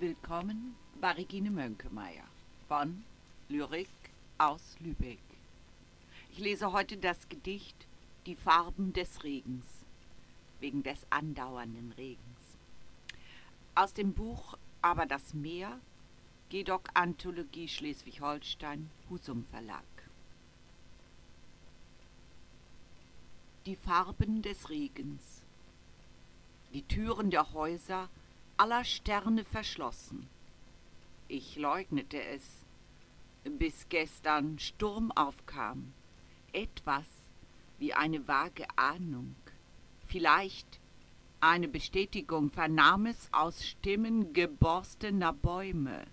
willkommen bei Regine Mönkemeyer von Lyrik aus Lübeck. Ich lese heute das Gedicht Die Farben des Regens wegen des andauernden Regens. Aus dem Buch Aber das Meer, GEDOC Anthologie Schleswig-Holstein, Husum Verlag. Die Farben des Regens. Die Türen der Häuser aller Sterne verschlossen. Ich leugnete es, bis gestern Sturm aufkam. Etwas wie eine vage Ahnung, vielleicht eine Bestätigung vernahm es aus Stimmen geborstener Bäume,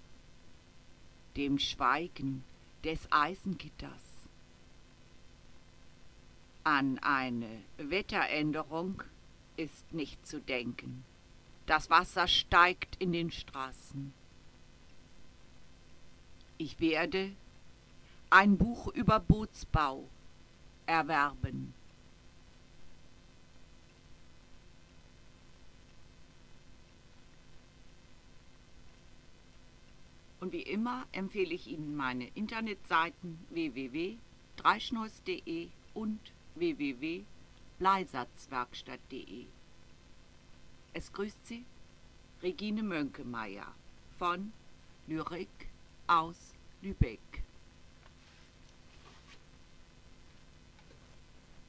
dem Schweigen des Eisengitters. An eine Wetteränderung ist nicht zu denken. Das Wasser steigt in den Straßen. Ich werde ein Buch über Bootsbau erwerben. Und wie immer empfehle ich Ihnen meine Internetseiten www.dreischneuss.de und www.bleisatzwerkstatt.de. Es grüßt Sie Regine Mönkemeyer von Lyrik aus Lübeck.